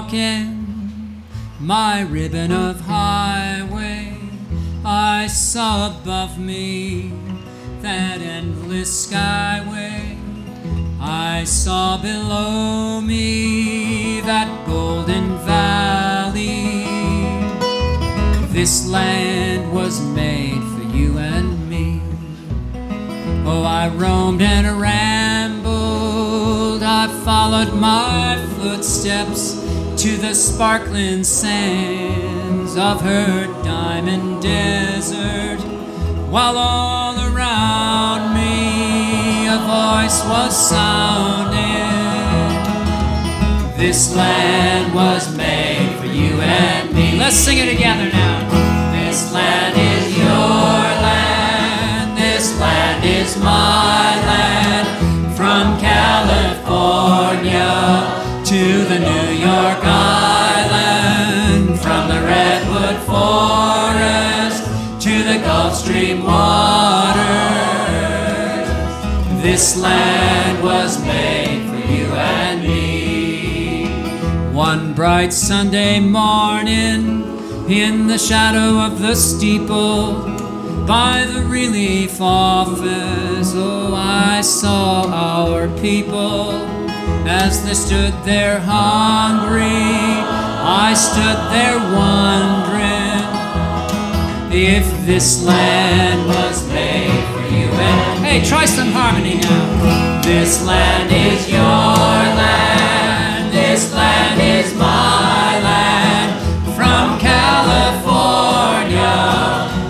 Walking my ribbon of highway, I saw above me that endless skyway. I saw below me that golden valley. This land was made for you and me. Oh, I roamed and rambled, I followed my footsteps the sparkling sands of her diamond desert, while all around me a voice was sounding. This land was made for you and me. Let's sing it together now. This land is your land. This land is my land. From California to the New York Island. This land was made for you and me. One bright Sunday morning, in the shadow of the steeple, by the relief office, oh, I saw our people as they stood there hungry. I stood there wondering if this land was Hey, try some harmony now. This land is your land. This land is my land. From California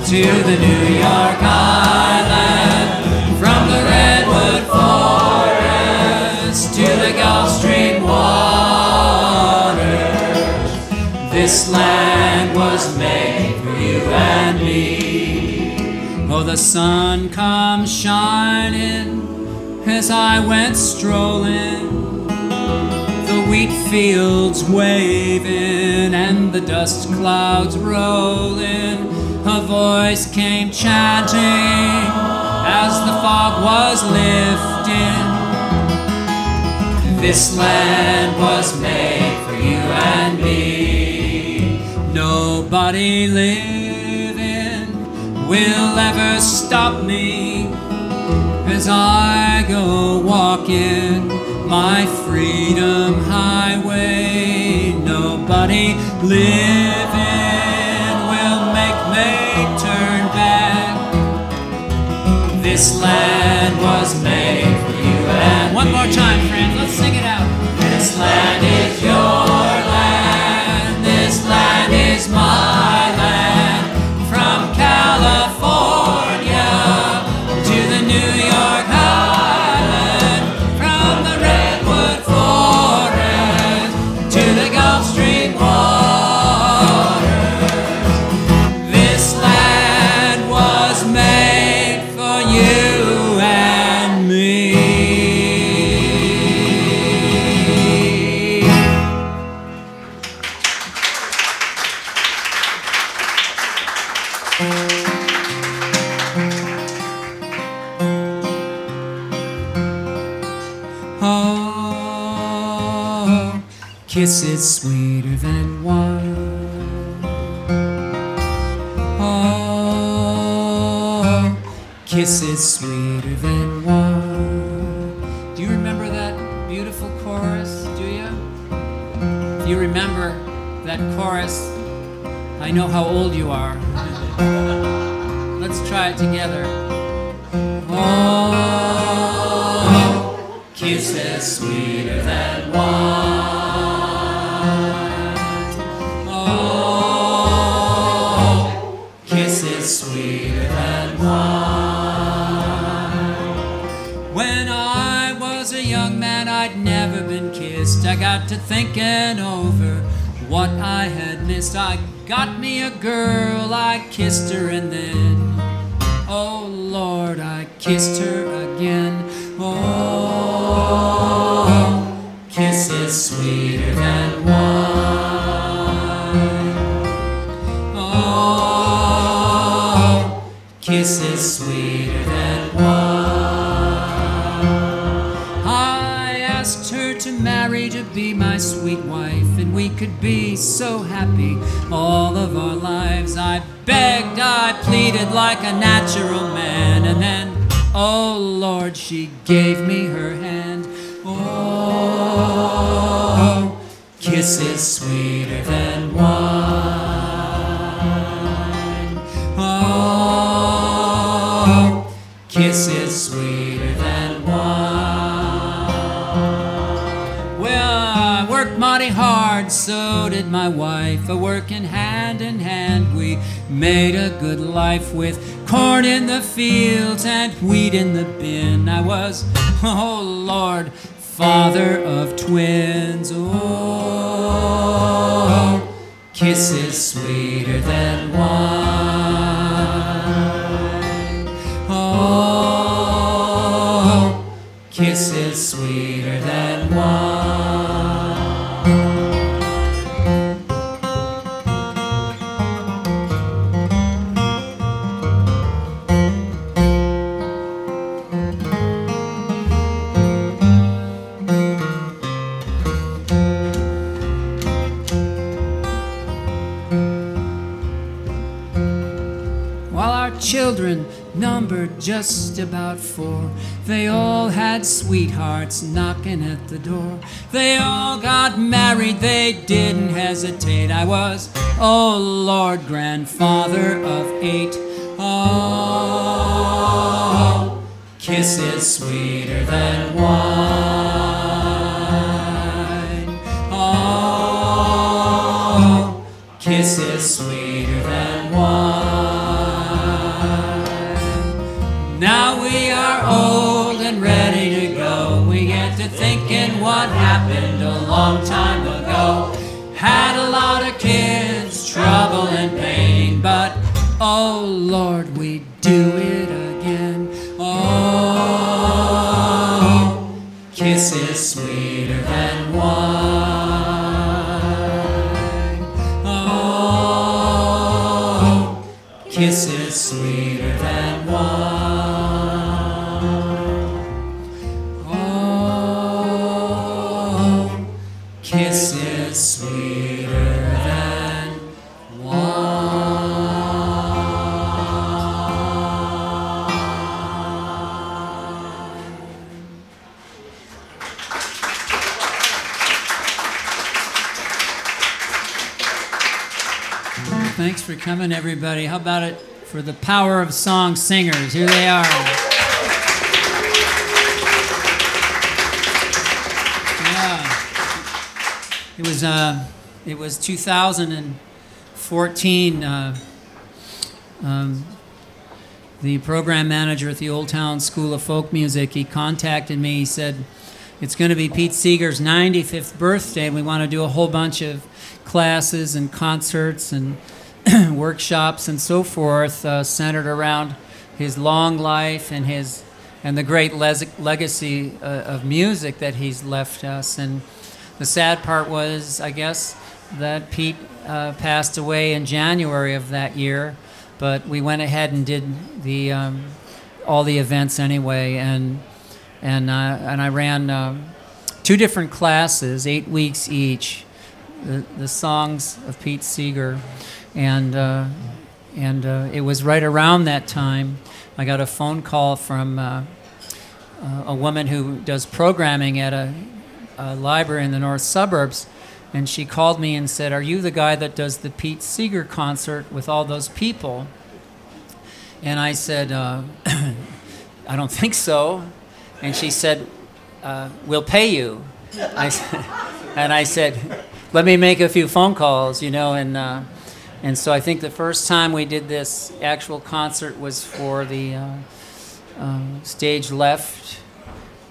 to the New York Island. From the Redwood Forest to the Gulf Stream waters. This land was made the sun comes shining as I went strolling. The wheat fields waving and the dust clouds rolling. A voice came chanting as the fog was lifting. This land was made for you and me. Nobody living will ever stop me as I go walking my freedom highway. Nobody living will make me turn back. This land was made for you and one more time, friends. Let's sing it out. This land than. Oh, kisses sweeter than wine. Do you remember that beautiful chorus? Do you? If you remember that chorus, I know how old you are. Let's try it together. Oh, kisses sweeter than wine. I got to thinking over what I had missed. I got me a girl, I kissed her, and then, oh Lord, I kissed her again. Oh, kisses sweeter than wine. Oh, kisses could be so happy all of our lives. I begged, I pleaded like a natural man, and then, oh Lord, she gave me her hand. Oh, kisses sweeter than wine. Oh, kisses sweeter so did my wife. A working hand in hand, we made a good life with corn in the fields and wheat in the bin. I was, oh Lord, father of twins. Oh, kisses sweeter than wine. Oh, kisses sweeter than wine. About four, they all had sweethearts knocking at the door. They all got married, they didn't hesitate. I was, oh Lord, grandfather of eight. Oh, kisses sweeter than wine. Everybody. How about it for the Power of Song singers? Here they are. Yeah. It was uh, it was 2014. Uh, um, the program manager at the Old Town School of Folk Music, he contacted me. He said, It's going to be Pete Seeger's 95th birthday. and We want to do a whole bunch of classes and concerts and workshops and so forth uh, centered around his long life and his and the great les- legacy uh, of music that he's left us. And the sad part was, I guess, that Pete uh, passed away in January of that year. But we went ahead and did the um, all the events anyway, and and uh, and I ran um, two different classes, eight weeks each, the, the songs of Pete Seeger, and uh, and uh, it was right around that time I got a phone call from uh, uh, a woman who does programming at a, a library in the north suburbs, and she called me and said, "Are you the guy that does the Pete Seeger concert with all those people?" And I said, uh, "I don't think so." And she said, uh, "We'll pay you." I and I said, "Let me make a few phone calls," you know, and and so I think the first time we did this actual concert was for the uh, uh, stage left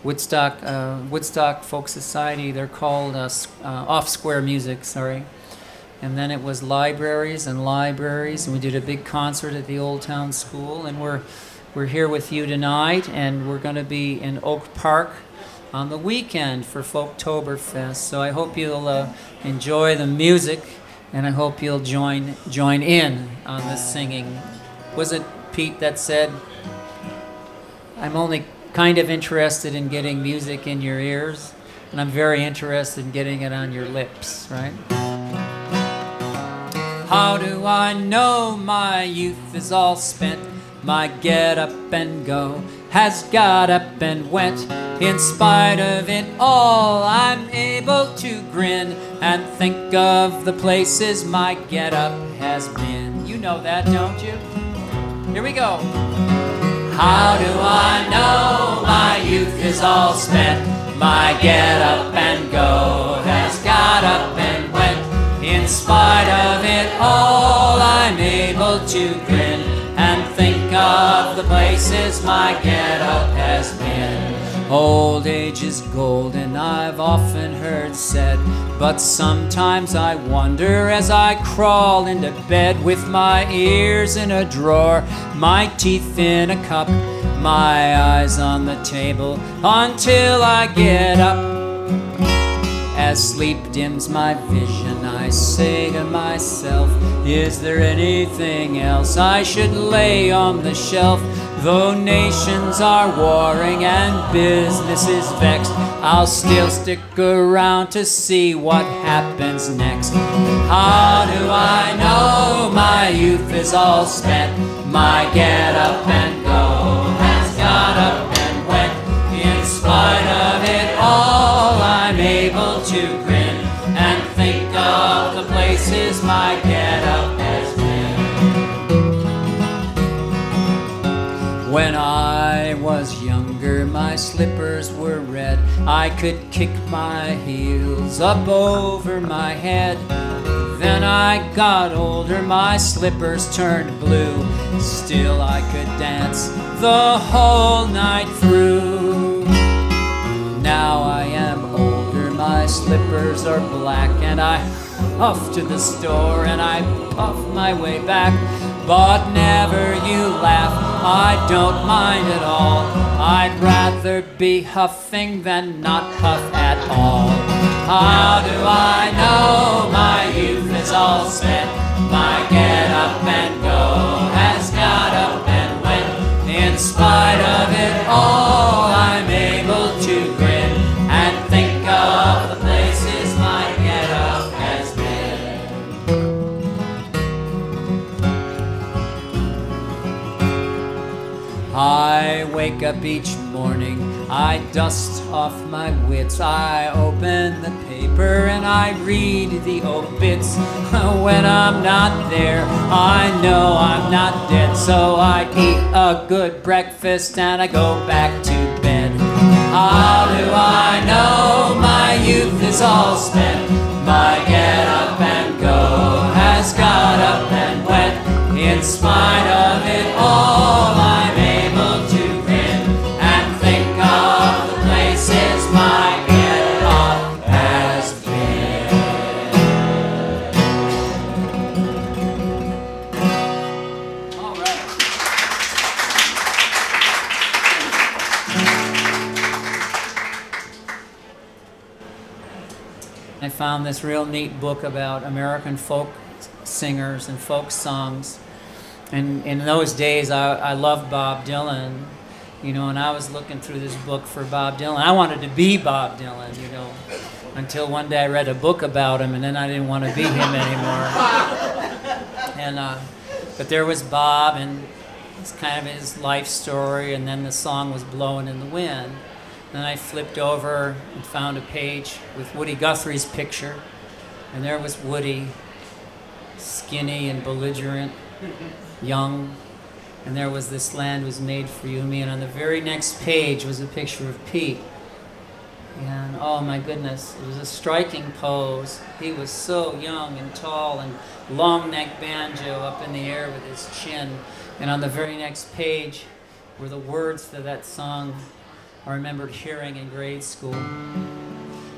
Woodstock uh, Woodstock Folk Society. They're called uh, uh, Off Square Music. Sorry. And then it was libraries and libraries, and we did a big concert at the Old Town School. And we're we're here with you tonight, and we're going to be in Oak Park on the weekend for Folktoberfest. So I hope you'll uh, enjoy the music, and I hope you'll join join in on this singing. Was it Pete that said, "I'm only kind of interested in getting music in your ears"? And I'm very interested in getting it on your lips, right? How do I know my youth is all spent? My get up and go has got up and went. In spite of it all, I'm able to grin and think of the places my get up has been. You know that, don't you? Here we go. How do I know my youth is all spent? My get up and go has got up and went. In spite of it all, I'm able to grin of the places my get up has been. Old age is golden, I've often heard said, but sometimes I wonder as I crawl into bed with my ears in a drawer, my teeth in a cup, my eyes on the table until I get up. As sleep dims my vision, I say to myself, Is there anything else I should lay on the shelf? Though nations are warring and business is vexed, I'll still stick around to see what happens next. How do I know my youth is all spent? My get up and go has got up and went. In spite of places my get up has been. When I was younger, my slippers were red. I could kick my heels up over my head. Then I got older, my slippers turned blue. Still, I could dance the whole night through. Now I am older, my slippers are black, and I huff to the store and I puff my way back. But never you laugh, I don't mind at all. I'd rather be huffing than not puff at all. How do I know my youth is all spent? My get up and go has got up and went. In spite of wake up each morning, I dust off my wits, I open the paper and I read the obits. When I'm not there, I know I'm not dead, so I eat a good breakfast and I go back to bed. How do I know my youth is all spent? My get up and go has got up and went. In spite of it all, found this real neat book about American folk singers and folk songs. And in those days, I, I loved Bob Dylan, you know, and I was looking through this book for Bob Dylan. I wanted to be Bob Dylan, you know, until one day I read a book about him, and then I didn't want to be him anymore. And uh, but there was Bob, and it's kind of his life story, and then the song was "Blowing in the Wind." Then I flipped over and found a page with Woody Guthrie's picture, and there was Woody, skinny and belligerent, young, and there was "This Land Was Made for You and Me," and on the very next page was a picture of Pete. And oh my goodness, it was a striking pose. He was so young and tall and long neck banjo up in the air with his chin. And on the very next page were the words to that song I remembered hearing in grade school.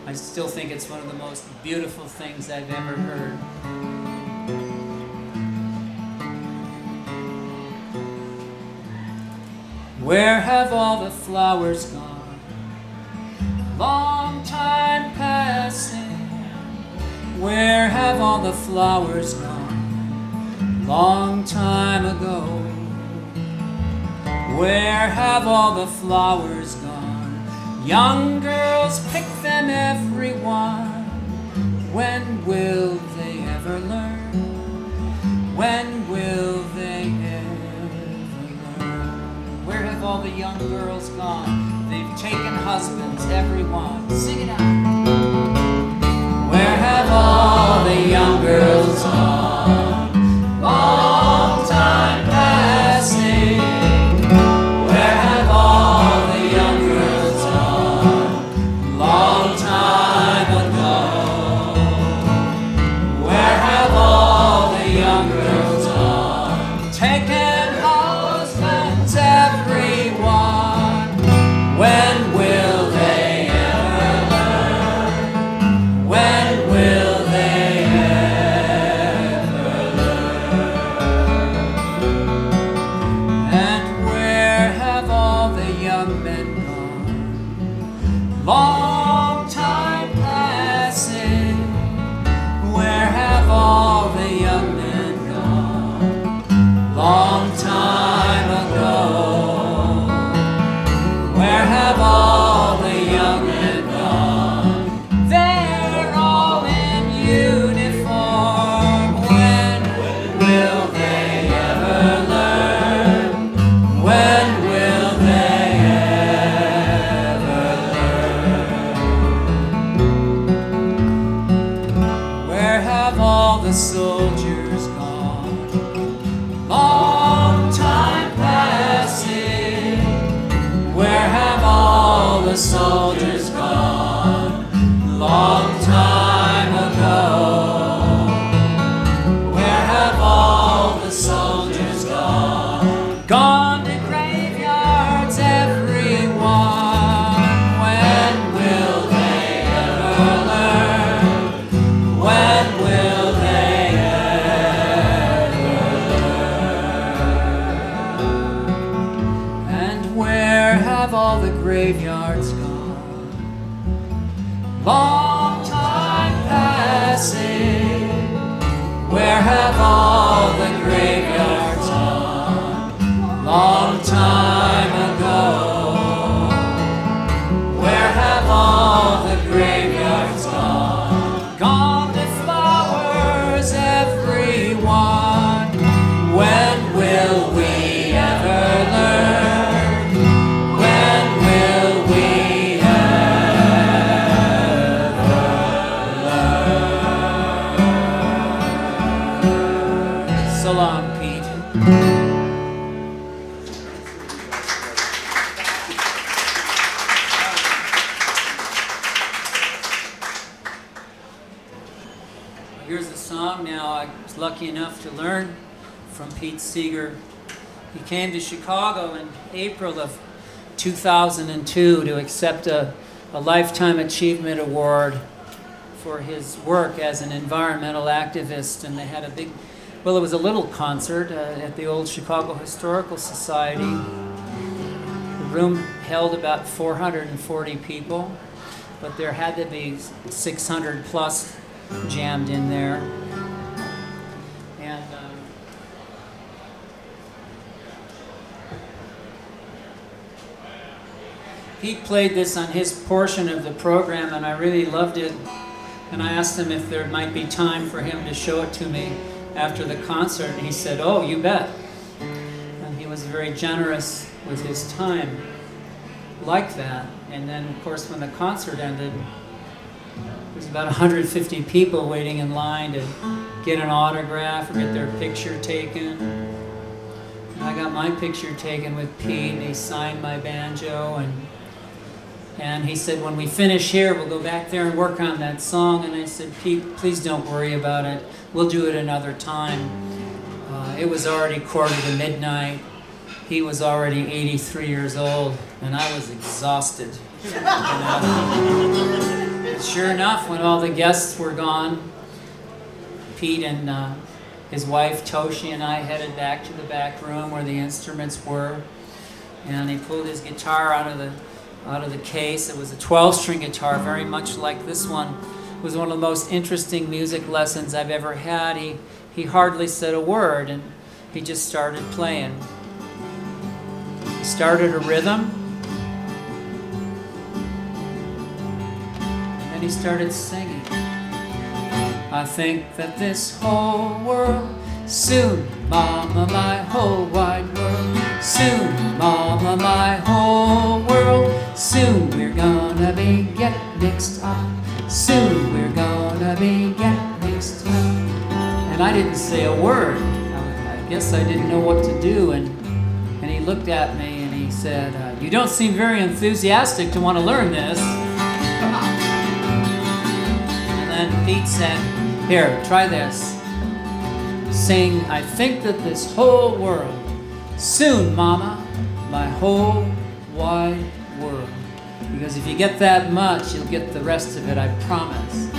I still think it's one of the most beautiful things I've ever heard. Where have all the flowers gone? Long time passing. Where have all the flowers gone? Long time ago. Where have all the flowers gone? Young girls pick them everyone. When will they ever learn? When will they ever learn? Where have all the young girls gone? They've taken husbands, everyone. Sing it out. Where have all the young girls gone? Long time 2002 to accept a, a Lifetime Achievement Award for his work as an environmental activist. And they had a big, well, it was a little concert uh, at the old Chicago Historical Society. The room held about 440 people, but there had to be 600 plus jammed in there. Pete played this on his portion of the program, and I really loved it. And I asked him if there might be time for him to show it to me after the concert, and he said, Oh, you bet. And he was very generous with his time like that. And then, of course, when the concert ended, there was about 150 people waiting in line to get an autograph or get their picture taken. And I got my picture taken with Pete, and he signed my banjo, and and he said, when we finish here, we'll go back there and work on that song. And I said, Pete, please don't worry about it. We'll do it another time. Uh, it was already quarter to midnight. He was already 83 years old, and I was exhausted. Sure enough, when all the guests were gone, Pete and uh, his wife Toshi and I headed back to the back room where the instruments were, and he pulled his guitar out of the out of the case. It was a 12-string guitar, very much like this one. It was one of the most interesting music lessons I've ever had. He he hardly said a word, and he just started playing. He started a rhythm. And he started singing. I think that this whole world soon, Mama, my whole wide world. Soon, Mama, my whole world. Soon we're gonna be get mixed up. Soon we're gonna be get mixed up. And I didn't say a word. I guess I didn't know what to do. And, and he looked at me and he said, uh, You don't seem very enthusiastic to want to learn this. And then Pete said, Here, try this. Sing, I think that this whole world, soon, Mama, my whole wide world. Because if you get that much, you'll get the rest of it, I promise.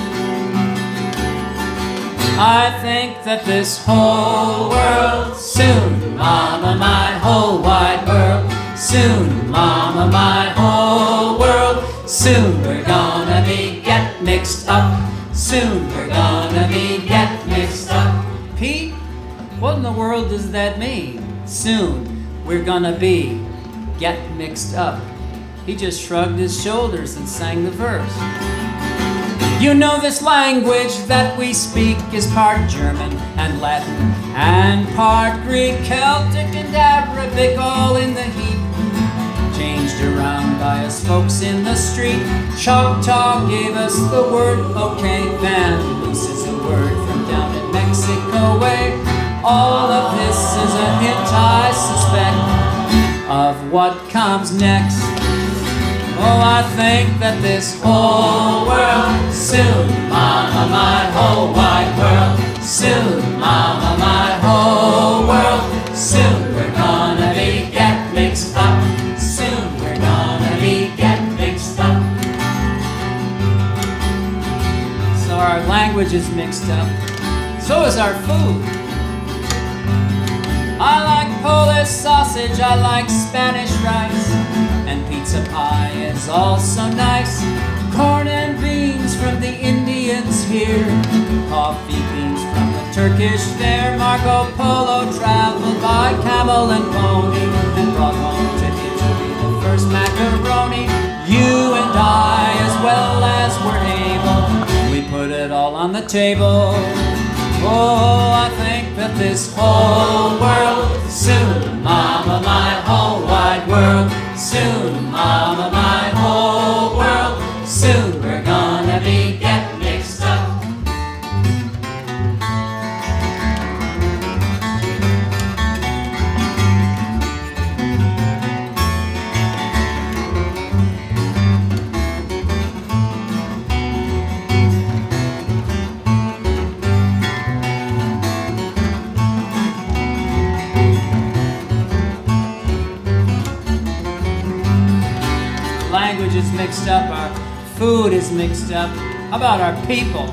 I think that this whole world soon, Mama, my whole wide world. Soon, Mama, my whole world. Soon we're gonna be get mixed up. Soon we're gonna be get mixed up. Pete, what in the world does that mean? Soon we're gonna be get mixed up. He just shrugged his shoulders and sang the verse. You know this language that we speak is part German and Latin and part Greek, Celtic and Arabic, all in the heap. Changed around by us folks in the street. Choctaw gave us the word okay. Vamoose is a word from down in Mexico way. All of this is a hint, I suspect, of what comes next. Oh, I think that this whole world soon, Mama, my whole wide world soon, Mama, my whole world soon. We're gonna be get mixed up. Soon we're gonna be get mixed up. So our language is mixed up. So is our food. I like Polish sausage, I like Spanish rice, and pizza pie is also nice. Corn and beans from the Indians here, coffee beans from the Turkish there. Marco Polo traveled by camel and pony and brought home to Italy the first macaroni. You and I, as well as we're able, we put it all on the table. Oh, I think that this whole world soon, Mama, my whole wide world soon, Mama, about our people?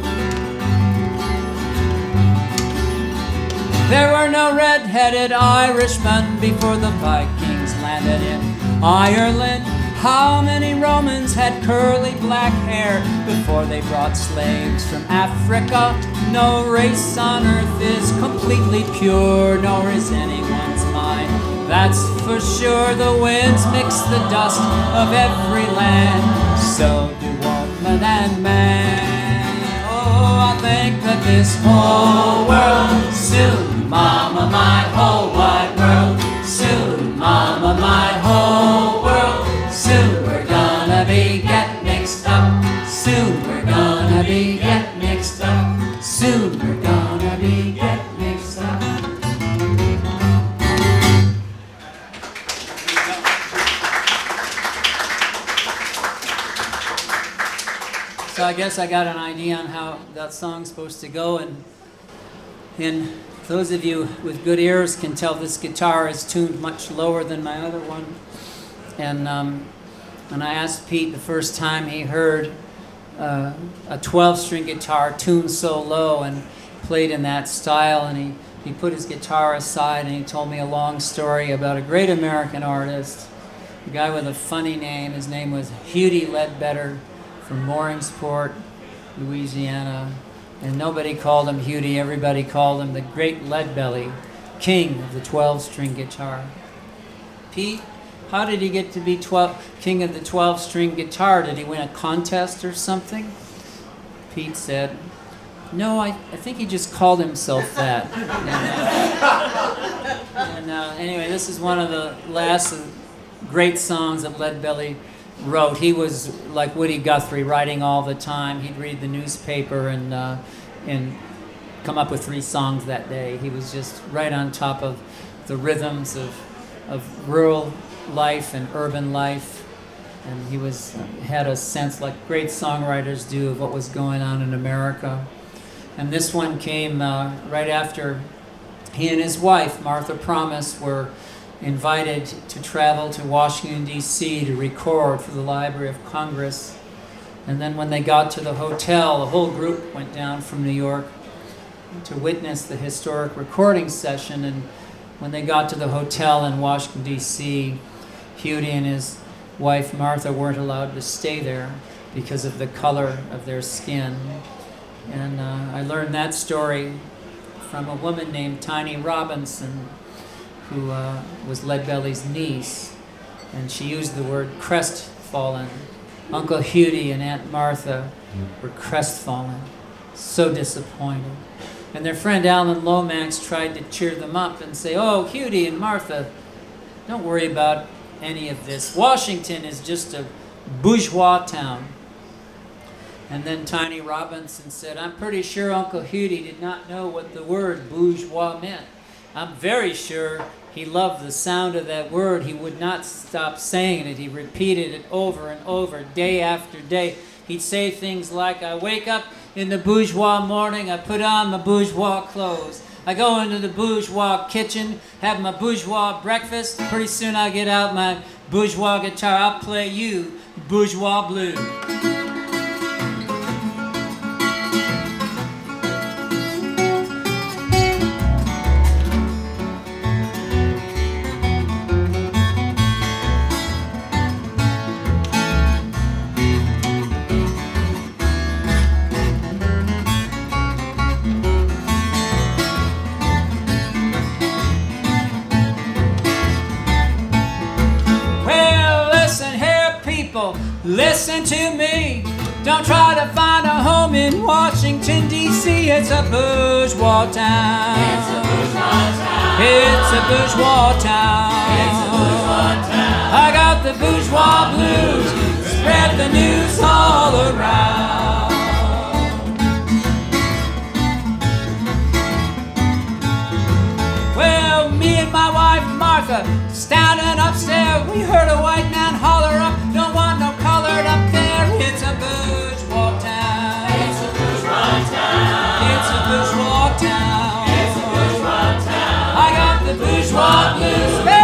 There were no red-headed Irishmen before the Vikings landed in Ireland. How many Romans had curly black hair before they brought slaves from Africa? No race on earth is completely pure, nor is anyone's mind. That's for sure. The winds mix the dust of every land. So do woman and man. Oh, I think that this whole world soon, Mama, my whole wide world soon, Mama, my guess I got an idea on how that song's supposed to go, and and those of you with good ears can tell this guitar is tuned much lower than my other one. And um, and I asked Pete the first time he heard uh, a 12-string guitar tuned so low and played in that style, and he he put his guitar aside and he told me a long story about a great American artist, a guy with a funny name. His name was Huddie Ledbetter from Mooringsport, Louisiana. And nobody called him Huddie, everybody called him the Great Leadbelly, king of the 12 string guitar. Pete, how did he get to be 12, king of the 12 string guitar? Did he win a contest or something? Pete said, no, I, I think he just called himself that. and, uh, and uh, anyway, this is one of the last great songs that Lead Belly wrote. He was like Woody Guthrie, writing all the time. He'd read the newspaper and uh, and come up with three songs that day. He was just right on top of the rhythms of of rural life and urban life, and he was had a sense like great songwriters do of what was going on in America. And this one came uh, right after he and his wife, Martha Promise, were invited to travel to Washington, D.C. to record for the Library of Congress. And then when they got to the hotel, the whole group went down from New York to witness the historic recording session. And when they got to the hotel in Washington, D.C., Huddie and his wife Martha weren't allowed to stay there because of the color of their skin. And uh, I learned that story from a woman named Tiny Robinson, who uh, was Leadbelly's niece. And she used the word crestfallen. Uncle Huddie and Aunt Martha were crestfallen, so disappointed. And their friend Alan Lomax tried to cheer them up and say, Oh, Huddie and Martha, don't worry about any of this. Washington is just a bourgeois town. And then Tiny Robinson said, I'm pretty sure Uncle Huddie did not know what the word bourgeois meant. I'm very sure he loved the sound of that word. He would not stop saying it. He repeated it over and over, day after day. He'd say things like, I wake up in the bourgeois morning, I put on my bourgeois clothes. I go into the bourgeois kitchen, have my bourgeois breakfast. Pretty soon I get out my bourgeois guitar. I'll play you bourgeois blues. Washington, D.C. It's a bourgeois town. It's a bourgeois town. It's a bourgeois town. It's a bourgeois town. I got the bourgeois blues. Spread the news all around. Well, me and my wife Martha standing upstairs, we heard a white the bourgeois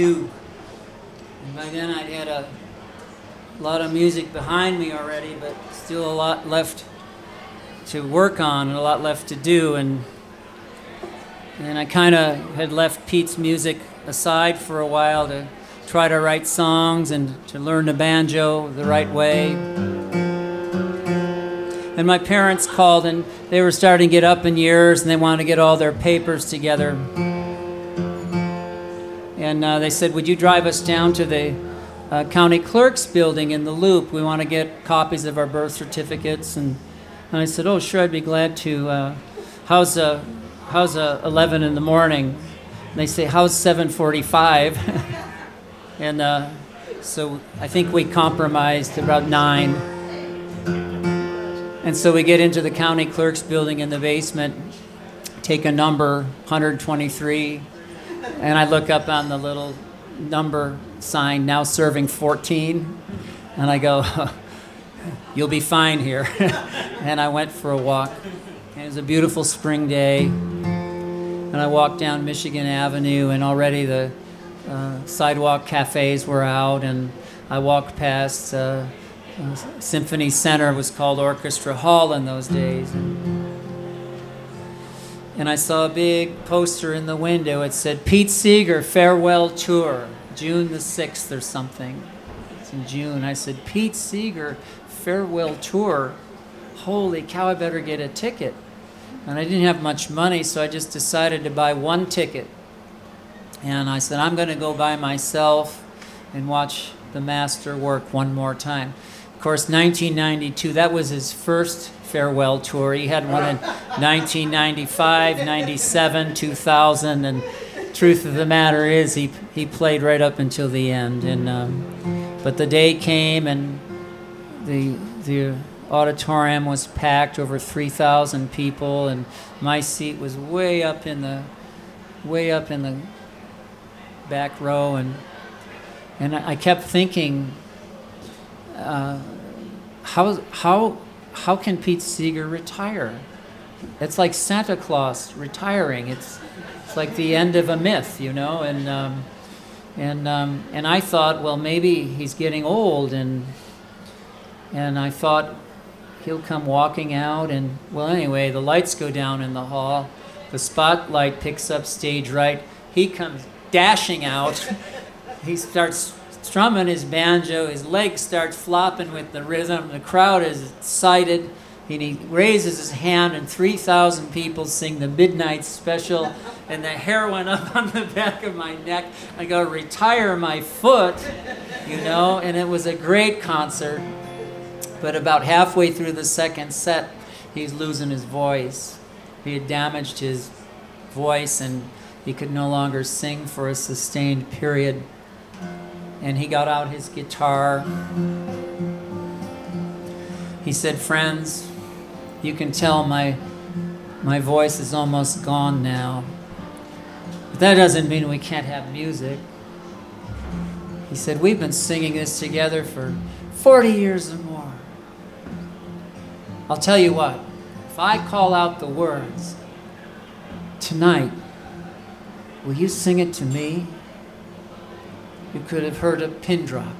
1992. And by then I'd had a lot of music behind me already, but still a lot left to work on and a lot left to do. And and I kind of had left Pete's music aside for a while to try to write songs and to learn the banjo the right way. And my parents called and they were starting to get up in years and they wanted to get all their papers together. And uh, they said, Would you drive us down to the uh, county clerk's building in the loop? We want to get copies of our birth certificates. And, and I said, Oh, sure, I'd be glad to. Uh, how's, uh, how's uh, 11 in the morning? And they say, how's 7:45? and uh, so I think we compromised about nine. And so we get into the county clerk's building in the basement, take a number 123, and I look up on the little number sign now serving 14, and I go, "You'll be fine here." and I went for a walk. And it was a beautiful spring day, and I walked down Michigan Avenue, and already the uh, sidewalk cafes were out, and I walked past. Uh, uh, Symphony Center was called Orchestra Hall in those days. And, and I saw a big poster in the window. It said Pete Seeger Farewell Tour, June the 6th or something. It's in June. I said, Pete Seeger Farewell Tour. Holy cow, I better get a ticket. And I didn't have much money, so I just decided to buy one ticket. And I said, I'm going to go by myself and watch the master work one more time. Of course, 1992, that was his first farewell tour. He had one in 1995, 97, 2000, and truth of the matter is he, he played right up until the end. And, um, but the day came and the, the auditorium was packed, over 3,000 people, and my seat was way up in the, way up in the back row. And, and I kept thinking, uh, how, how, how can Pete Seeger retire? It's like Santa Claus retiring. It's, it's like the end of a myth, you know. And um, and um, and I thought, well, maybe he's getting old, and and I thought he'll come walking out, and well, anyway, the lights go down in the hall, the spotlight picks up stage right. He comes dashing out. he starts strumming his banjo. His legs start flopping with the rhythm. The crowd is excited. And he raises his hand, and 3,000 people sing the Midnight Special. And the hair went up on the back of my neck. I go, retire my foot, you know. And it was a great concert. But about halfway through the second set, he's losing his voice. He had damaged his voice, and he could no longer sing for a sustained period and he got out his guitar. He said, Friends, you can tell my, my voice is almost gone now. But that doesn't mean we can't have music. He said, We've been singing this together for 40 years or more. I'll tell you what, if I call out the words tonight, will you sing it to me? You could have heard a pin drop.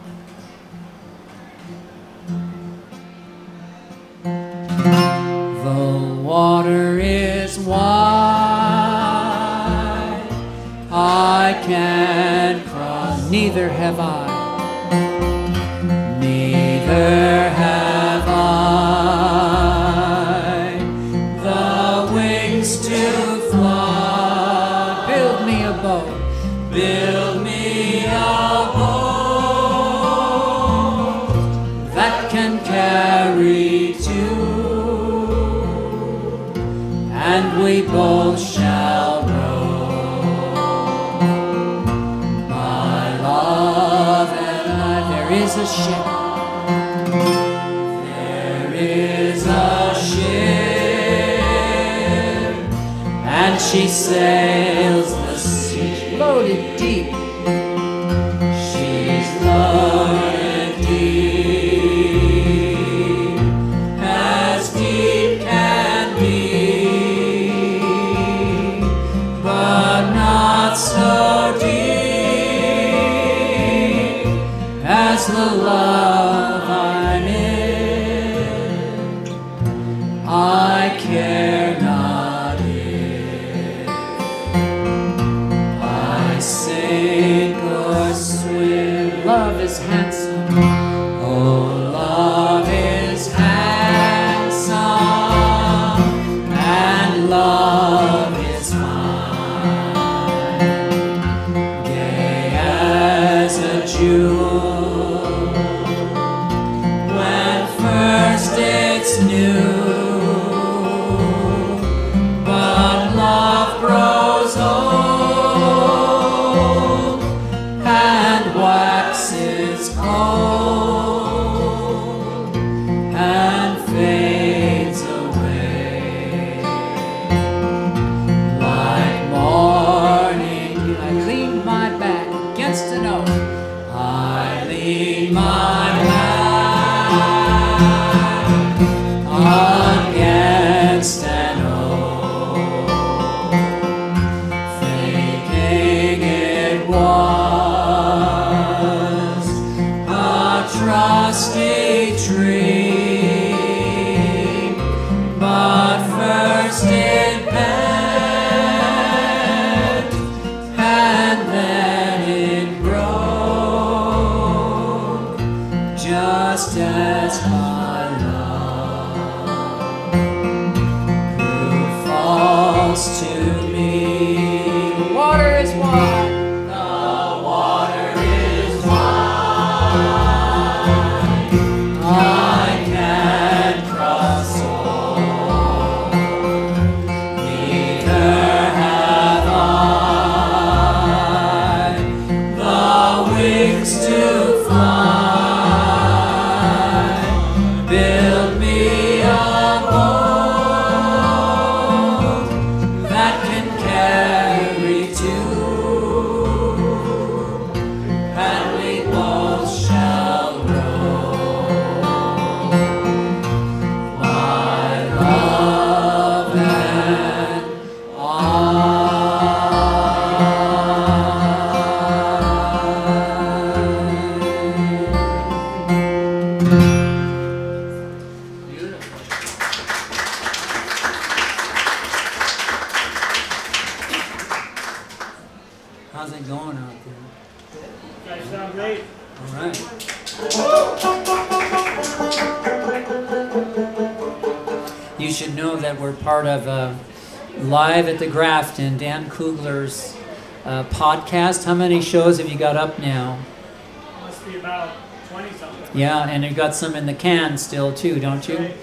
The water is wide, I can cross, neither have I, Kugler's uh, podcast. How many shows have you got up now? Must be about 20 something. Yeah, and you've got some in the can still too, don't you? Right? Uh,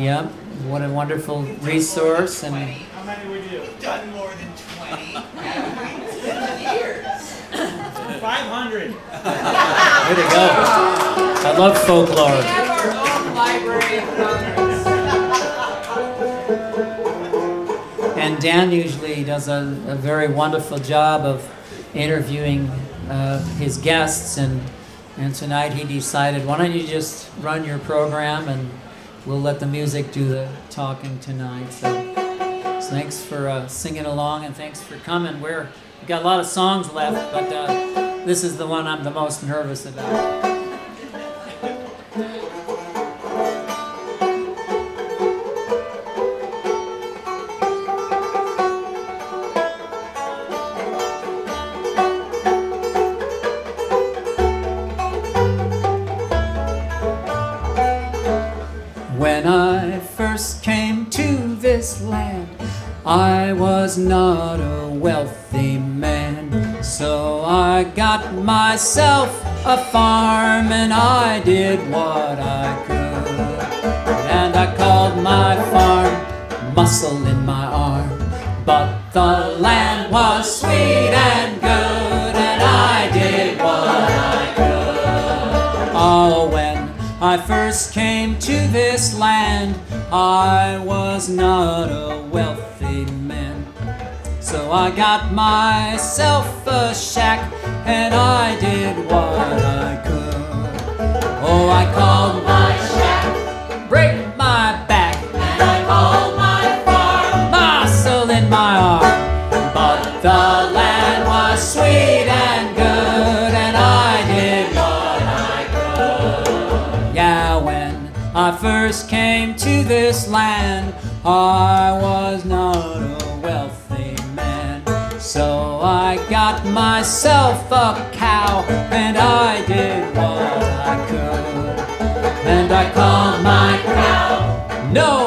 Yep. What a wonderful resource and How many we do? done more than 20 years. 500. way to go. I love folklore. have our own library Dan usually does a, a very wonderful job of interviewing uh, his guests, and and tonight he decided, why don't you just run your program, and we'll let the music do the talking tonight. So, so thanks for uh, singing along, and thanks for coming. We're we got a lot of songs left, but uh, this is the one I'm the most nervous about. Myself a farm and I did what I could. And I called my farm muscle in my arm. But the land was sweet and good, and I did what I could. Oh, when I first came to this land, I was not a wealthy. So I got myself a shack and I did what I could. Oh, I called my shack, break my back, and I called my farm, muscle in my arm. But the land was sweet and good, and I did what I could. Yeah, when I first came to this land, I was I got myself a cow, and I did what I could. And I called my cow, no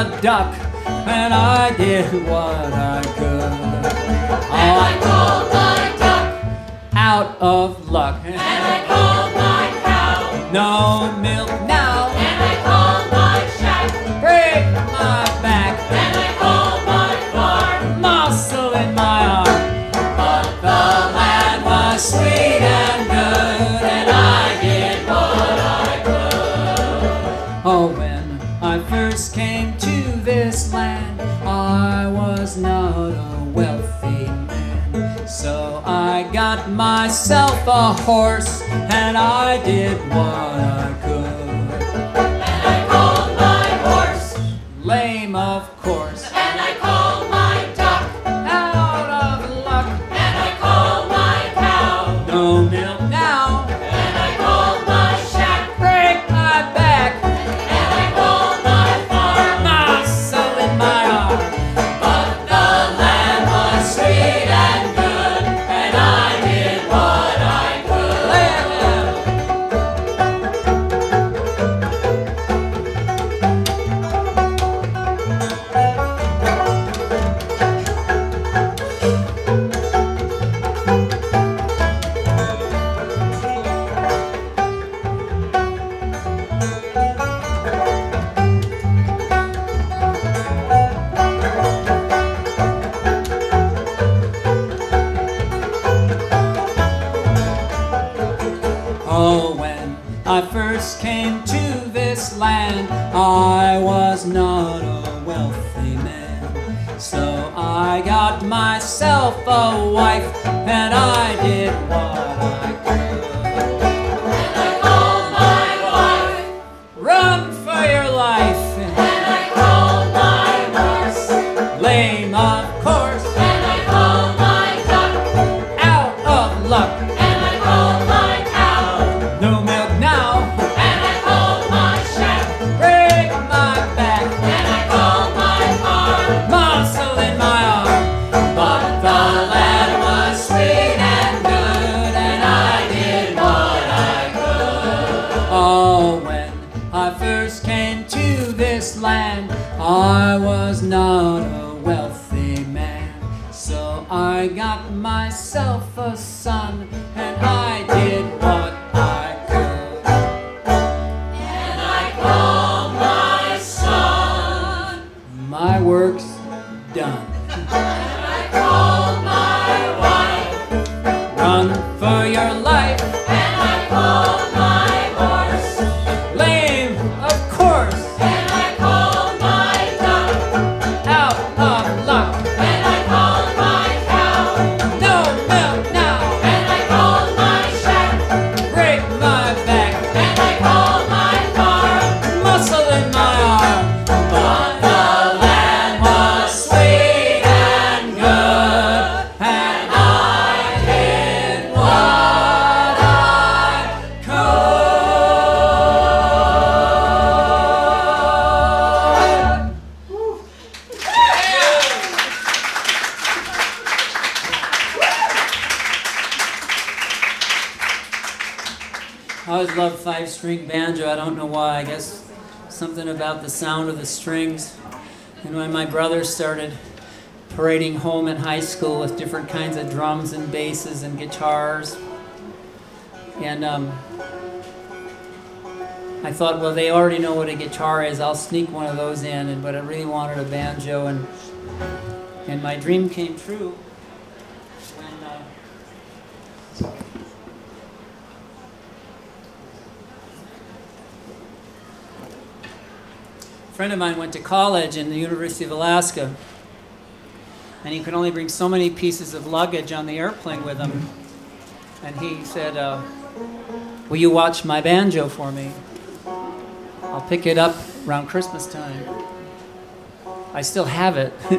a duck, and I did what I could. And I Oh, call my duck, out of luck. and I call my cow, No a horse and I did what first came to this land, I always loved five string banjo. I don't know why. I guess something about the sound of the strings. And when my brother started parading home in high school with different kinds of drums and basses and guitars, and um, I thought, well, they already know what a guitar is. I'll sneak one of those in. And but I really wanted a banjo, and and my dream came true when. Uh, A friend of mine went to college in the University of Alaska, and he could only bring so many pieces of luggage on the airplane with him. And he said, uh, Will you watch my banjo for me? I'll pick it up around Christmas time. I still have it.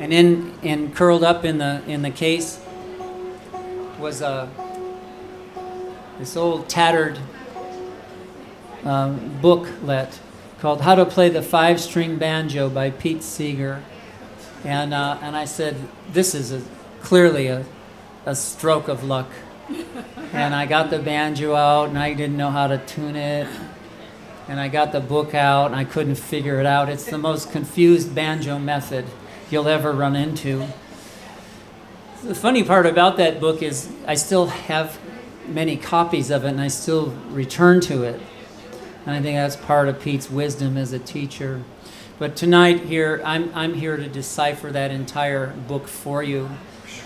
and in, in curled up in the, in the case was a this old tattered um, booklet called How to Play the Five String Banjo by Pete Seeger. And, uh, and I said, This is a, clearly a, a stroke of luck. and I got the banjo out, and I didn't know how to tune it. And I got the book out, and I couldn't figure it out. It's the most confused banjo method you'll ever run into. The funny part about that book is I still have many copies of it and I still return to it. And I think that's part of Pete's wisdom as a teacher. But tonight here, I'm, I'm here to decipher that entire book for you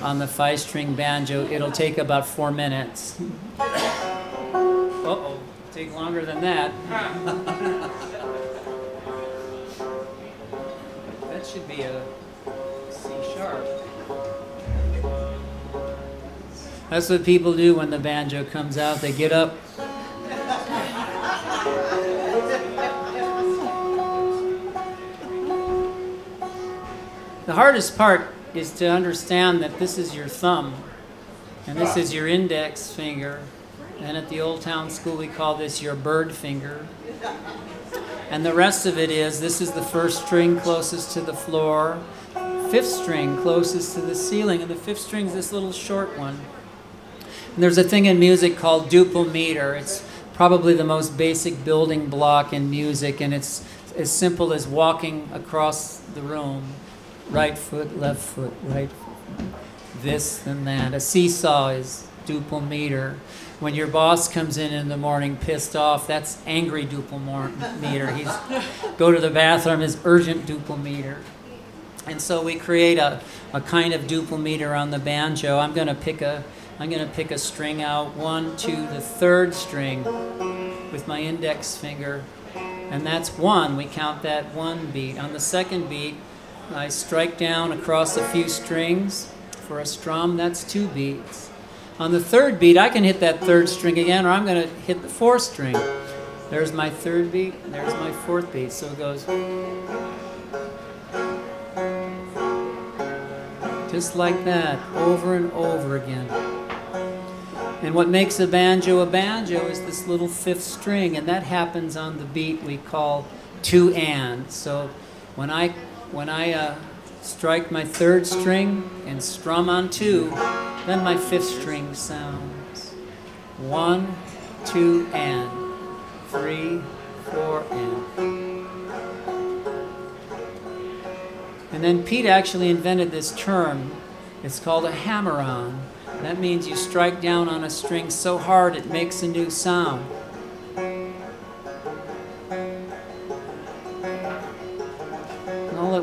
on the five string banjo. It'll take about four minutes. Oh. Take longer than that. that should be a C sharp. That's what people do when the banjo comes out. They get up. The hardest part is to understand that this is your thumb and this is your index finger. And at the Old Town School, we call this your bird finger. And the rest of it is this is the first string closest to the floor, fifth string closest to the ceiling, and the fifth string is this little short one. And there's a thing in music called duple meter. It's probably the most basic building block in music, and it's as simple as walking across the room right foot, left foot, right foot, this and that. A seesaw is duple meter. When your boss comes in in the morning pissed off, that's angry duple meter. He's go to the bathroom is urgent duple meter. And so we create a, a kind of duple meter on the banjo. I'm going to pick a I'm going to pick a string out, one, two, the third string with my index finger. And that's one. We count that one beat. On the second beat, I strike down across a few strings. For a strum, that's two beats. On the third beat, I can hit that third string again, or I'm going to hit the fourth string. There's my third beat, there's my fourth beat. So it goes. Just like that, over and over again. And what makes a banjo a banjo is this little fifth string, and that happens on the beat we call two and. So when I when I uh, strike my third string and strum on two, then my fifth string sounds. One, two, and three, four, and. And then Pete actually invented this term. It's called a hammer on. That means you strike down on a string so hard it makes a new sound.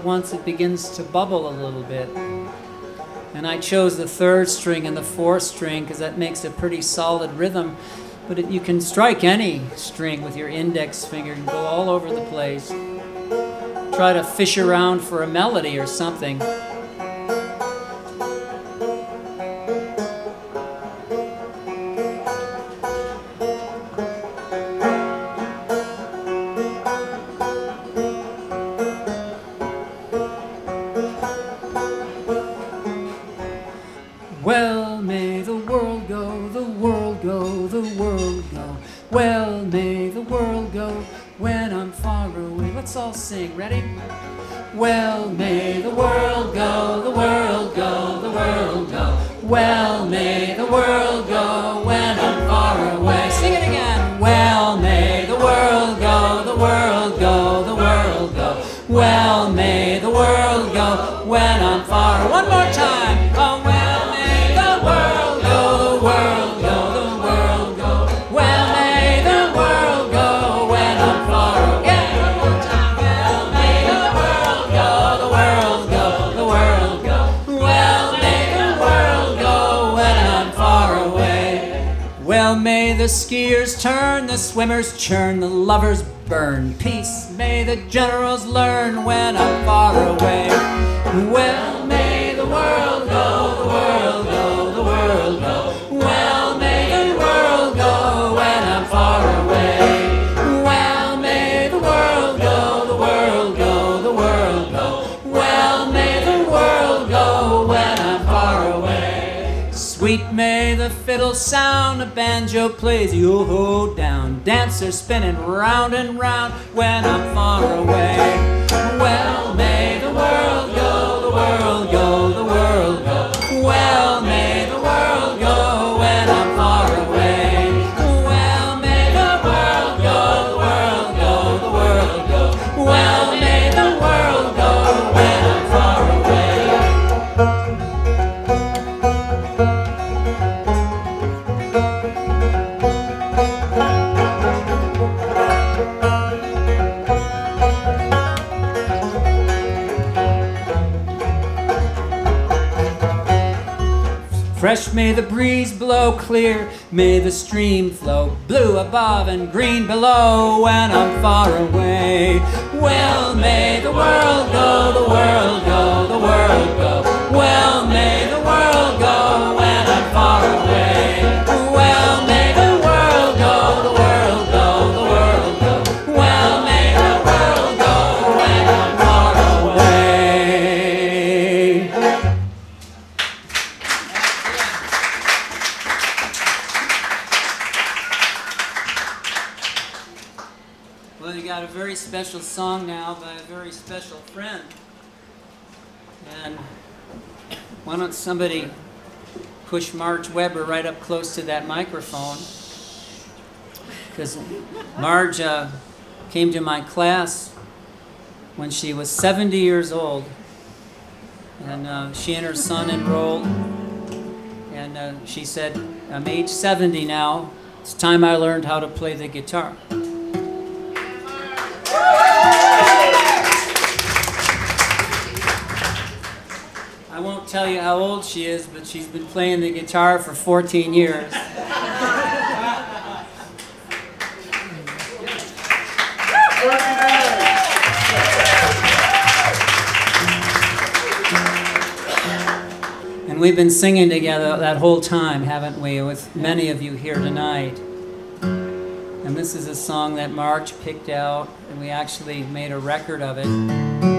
Once it begins to bubble a little bit. And I chose the third string and the fourth string because that makes a pretty solid rhythm. But it, you can strike any string with your index finger and go all over the place. Try to fish around for a melody or something. Dancer spinning round the stream flow blue above and green below when I'm far away. Well, may the world go, the world go, special friend. And why don't somebody push Marge Weber right up close to that microphone? Because Marge uh, came to my class when she was 70 years old. And uh, she and her son enrolled. And uh, she said, I'm age 70 now. It's time I learned how to play the guitar. I won't tell you how old she is, but she's been playing the guitar for 14 years. And we've been singing together that whole time, haven't we, with many of you here tonight. And this is a song that Marge picked out, and we actually made a record of it.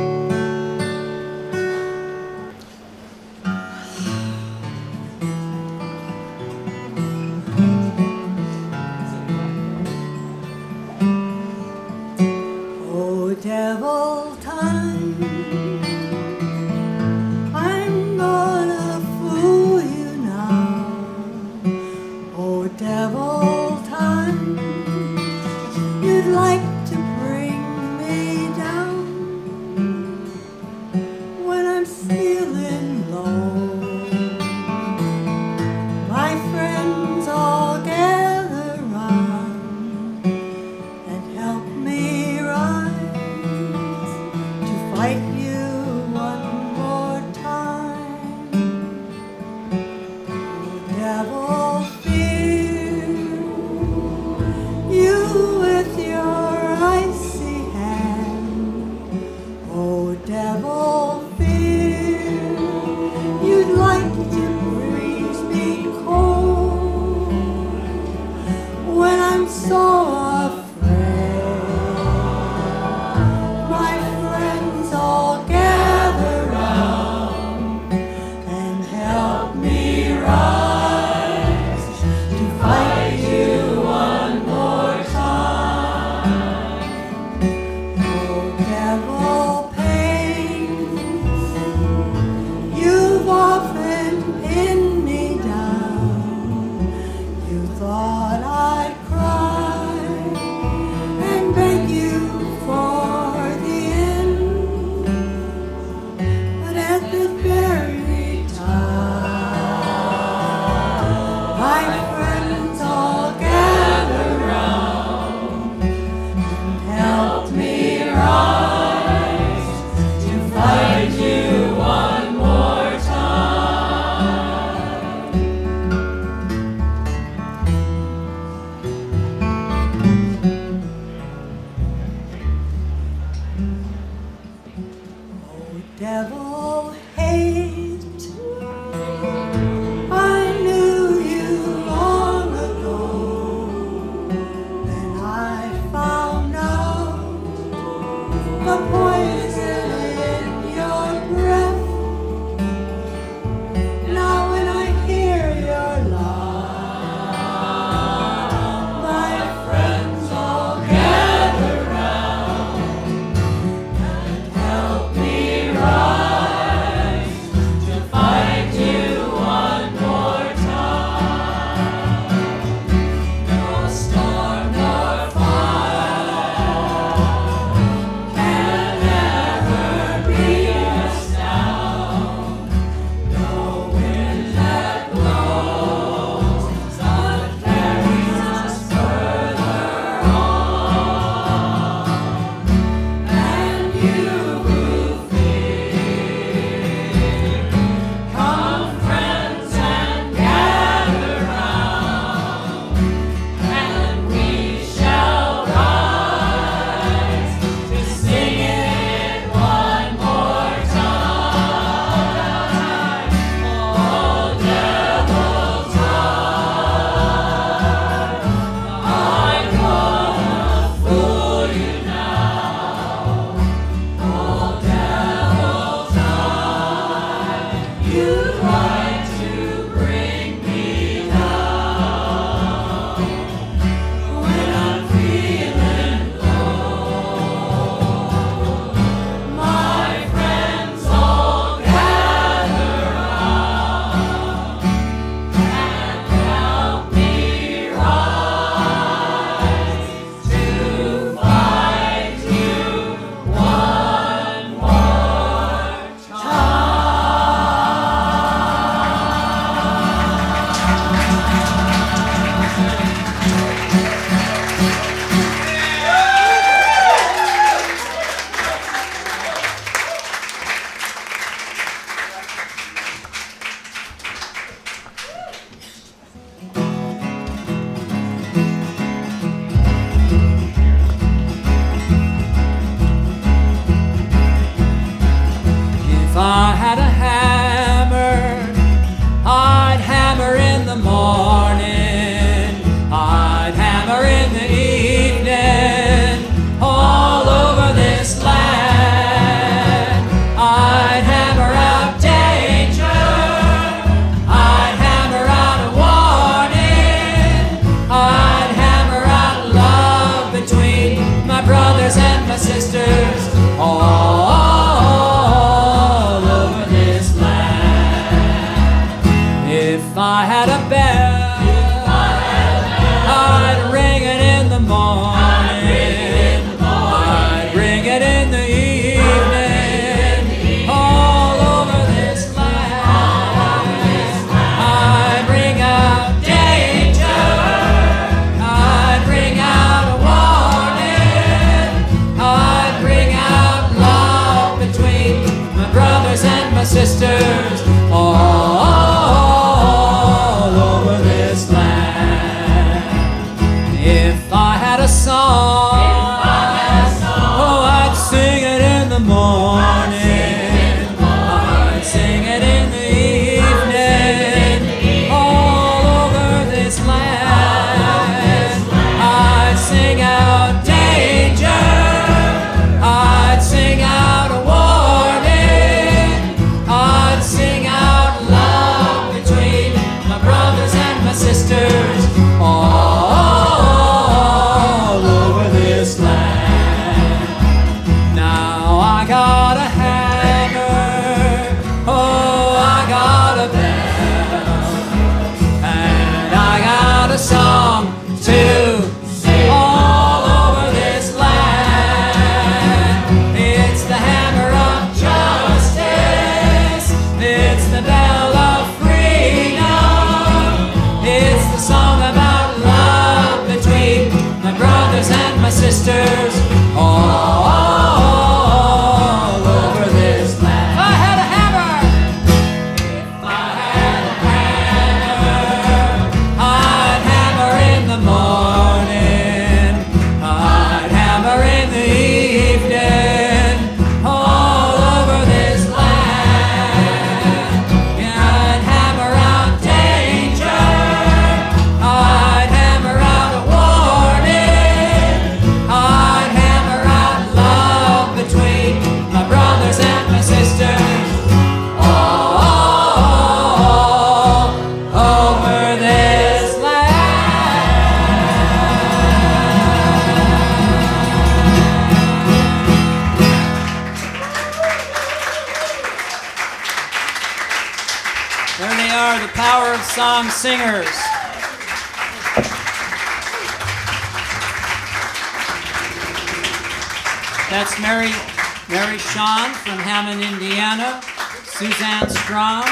Suzanne Strong,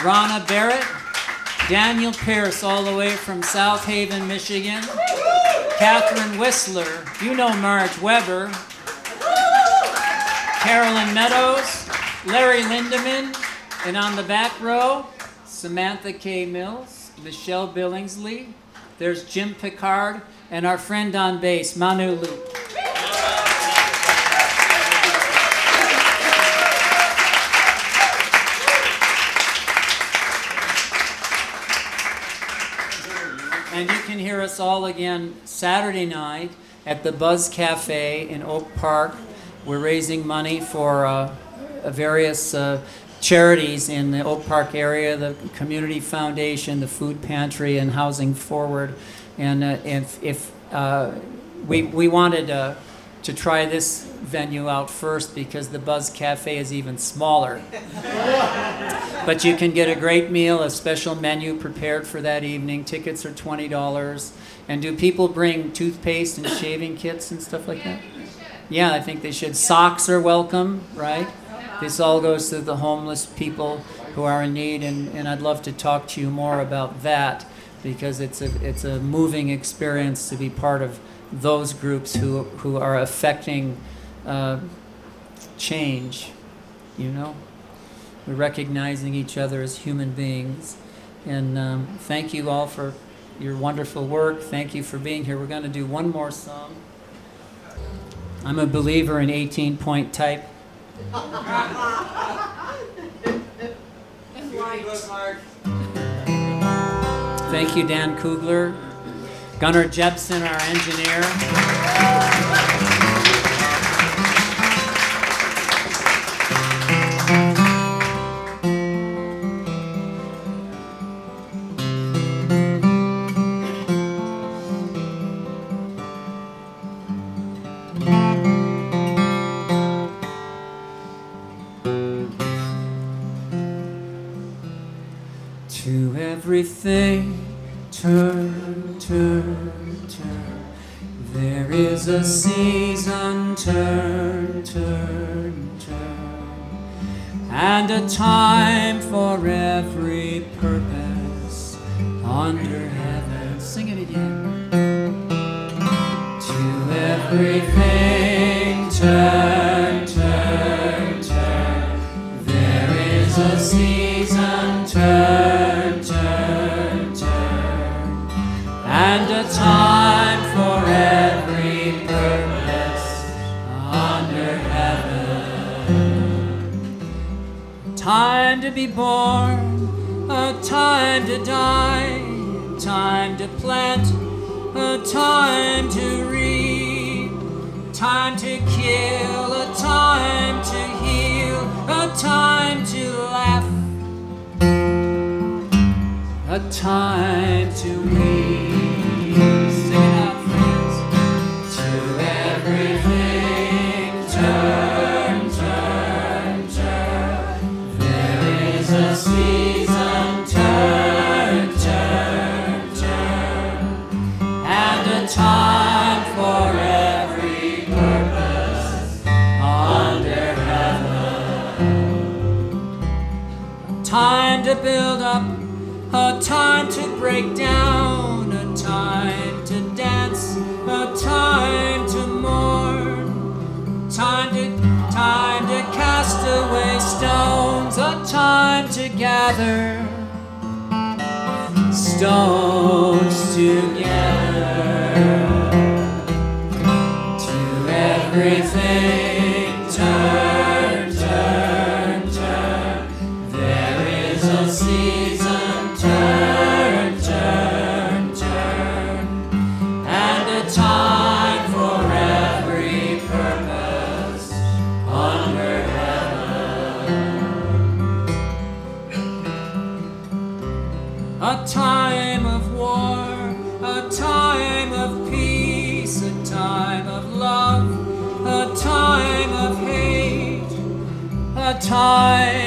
Ronna Barrett, Daniel Pierce, all the way from South Haven, Michigan, Catherine Whistler, you know Marge Weber, Carolyn Meadows, Larry Lindeman, and on the back row, Samantha K. Mills, Michelle Billingsley, there's Jim Picard, and our friend on bass, Manu Luke. Hear us all again Saturday night at the Buzz Cafe in Oak Park. We're raising money for uh, uh, various uh, charities in the Oak Park area, the Community Foundation, the Food Pantry, and Housing Forward. And uh, if, if uh, we, we wanted uh, to try this venue out first because the Buzz Cafe is even smaller. But you can get a great meal, a special menu prepared for that evening. Tickets are twenty dollars. And do people bring toothpaste and shaving kits and stuff like that? Yeah, I think they should. Socks are welcome, right? This all goes to the homeless people who are in need, and, and I'd love to talk to you more about that because it's a it's a moving experience to be part of those groups who who are affecting uh, change. You know. We're recognizing each other as human beings. And um, thank you all for your wonderful work. Thank you for being here. We're going to do one more song. I'm a believer in 18 point type. Thank you, Dan Kugler. Gunnar Jepson, our engineer. To everything, turn, turn, turn. There is a season, turn, turn, turn. And a time for every purpose under heaven. Sing it again. To everything, turn, turn, turn. There is a season, to be born, a time to die, time to plant, a time to reap, time to kill, a time to heal, a time to laugh, a time to weep. build up, a time to break down, a time to dance, a time to mourn, time to time to cast away stones, a time to gather stones together to everything. time.